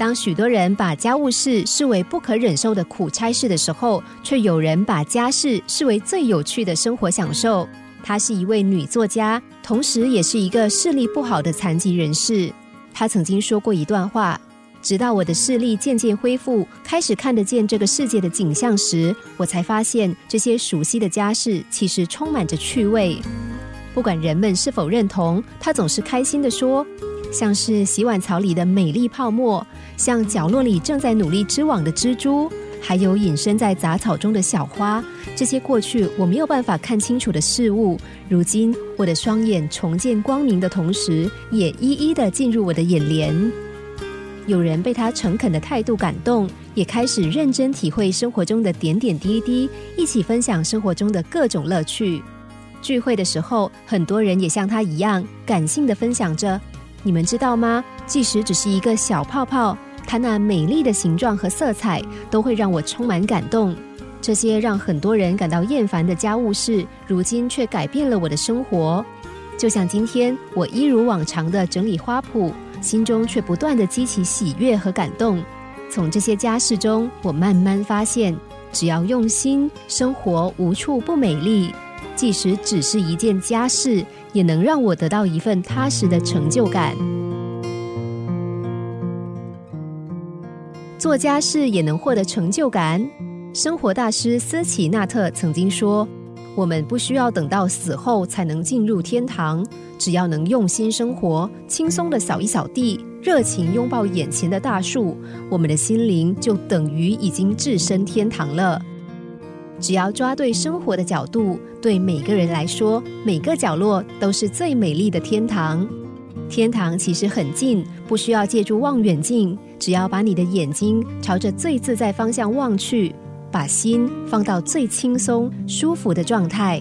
当许多人把家务事视为不可忍受的苦差事的时候，却有人把家事视为最有趣的生活享受。她是一位女作家，同时也是一个视力不好的残疾人士。她曾经说过一段话：“直到我的视力渐渐恢复，开始看得见这个世界的景象时，我才发现这些熟悉的家事其实充满着趣味。不管人们是否认同，她总是开心地说。”像是洗碗槽里的美丽泡沫，像角落里正在努力织网的蜘蛛，还有隐身在杂草中的小花，这些过去我没有办法看清楚的事物，如今我的双眼重见光明的同时，也一一的进入我的眼帘。有人被他诚恳的态度感动，也开始认真体会生活中的点点滴滴，一起分享生活中的各种乐趣。聚会的时候，很多人也像他一样，感性的分享着。你们知道吗？即使只是一个小泡泡，它那美丽的形状和色彩都会让我充满感动。这些让很多人感到厌烦的家务事，如今却改变了我的生活。就像今天，我一如往常的整理花圃，心中却不断的激起喜悦和感动。从这些家事中，我慢慢发现，只要用心，生活无处不美丽。即使只是一件家事。也能让我得到一份踏实的成就感。做家事也能获得成就感。生活大师斯奇纳特曾经说：“我们不需要等到死后才能进入天堂，只要能用心生活，轻松的扫一扫地，热情拥抱眼前的大树，我们的心灵就等于已经置身天堂了。”只要抓对生活的角度，对每个人来说，每个角落都是最美丽的天堂。天堂其实很近，不需要借助望远镜，只要把你的眼睛朝着最自在方向望去，把心放到最轻松、舒服的状态，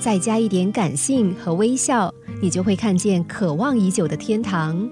再加一点感性和微笑，你就会看见渴望已久的天堂。